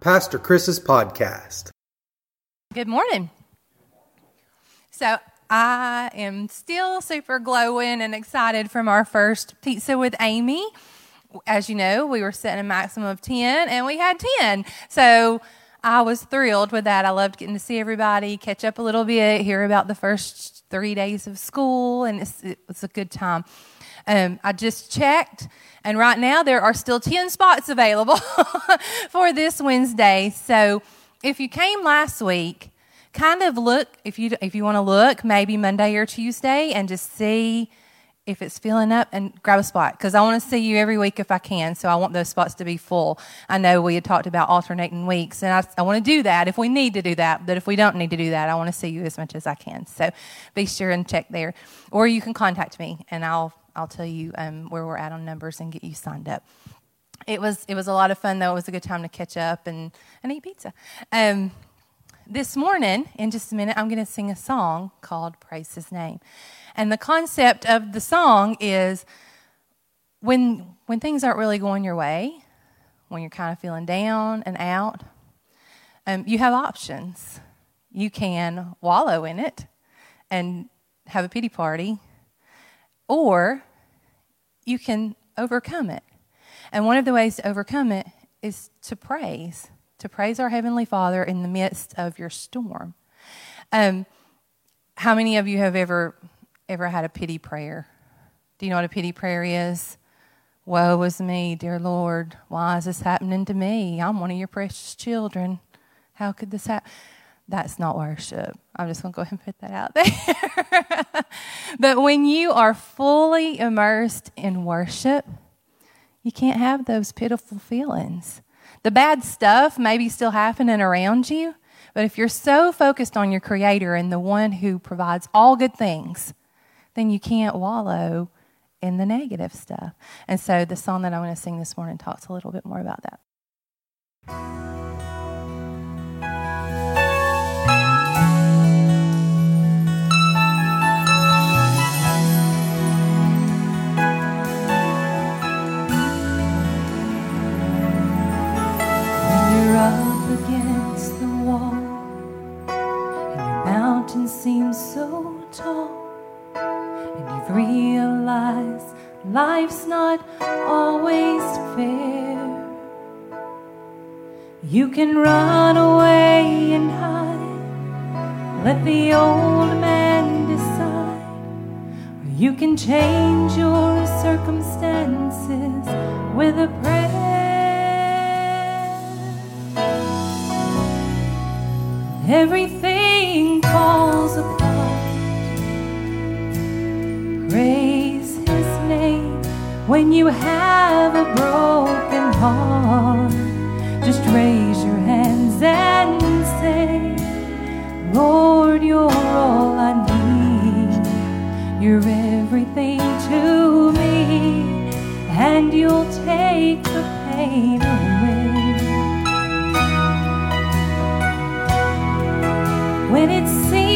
Pastor Chris's podcast. Good morning. So, I am still super glowing and excited from our first pizza with Amy. As you know, we were setting a maximum of 10 and we had 10. So, I was thrilled with that. I loved getting to see everybody, catch up a little bit, hear about the first three days of school, and it was a good time. Um, I just checked, and right now there are still 10 spots available for this Wednesday. So if you came last week, kind of look, if you, if you want to look, maybe Monday or Tuesday, and just see if it's filling up and grab a spot because I want to see you every week if I can. So I want those spots to be full. I know we had talked about alternating weeks, and I, I want to do that if we need to do that. But if we don't need to do that, I want to see you as much as I can. So be sure and check there, or you can contact me, and I'll I'll tell you um, where we're at on numbers and get you signed up. It was it was a lot of fun though. It was a good time to catch up and and eat pizza. Um, this morning, in just a minute, I'm going to sing a song called "Praise His Name," and the concept of the song is when when things aren't really going your way, when you're kind of feeling down and out, um, you have options. You can wallow in it and have a pity party or you can overcome it. And one of the ways to overcome it is to praise, to praise our Heavenly Father in the midst of your storm. Um, how many of you have ever ever had a pity prayer? Do you know what a pity prayer is? Woe is me, dear Lord. Why is this happening to me? I'm one of your precious children. How could this happen? That's not worship. I'm just going to go ahead and put that out there. but when you are fully immersed in worship, you can't have those pitiful feelings. The bad stuff may be still happening around you, but if you're so focused on your Creator and the one who provides all good things, then you can't wallow in the negative stuff. And so the song that I want to sing this morning talks a little bit more about that. Life's not always fair. You can run away and hide, let the old man decide, you can change your circumstances with a prayer. Everything when you have a broken heart. Just raise your hands and say, Lord, you're all I need. You're everything to me, and you'll take the pain away. when it seems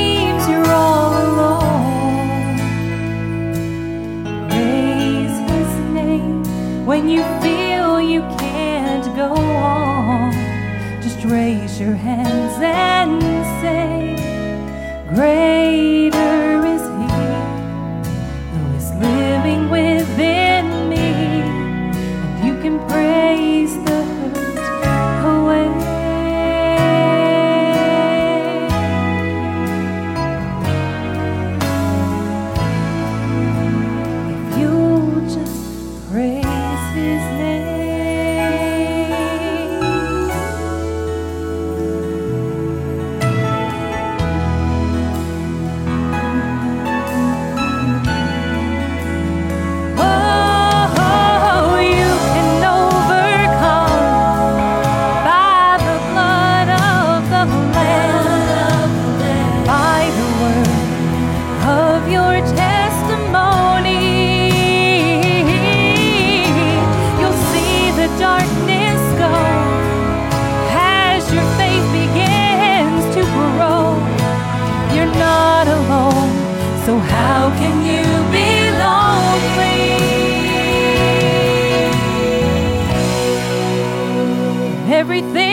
everything falls apart.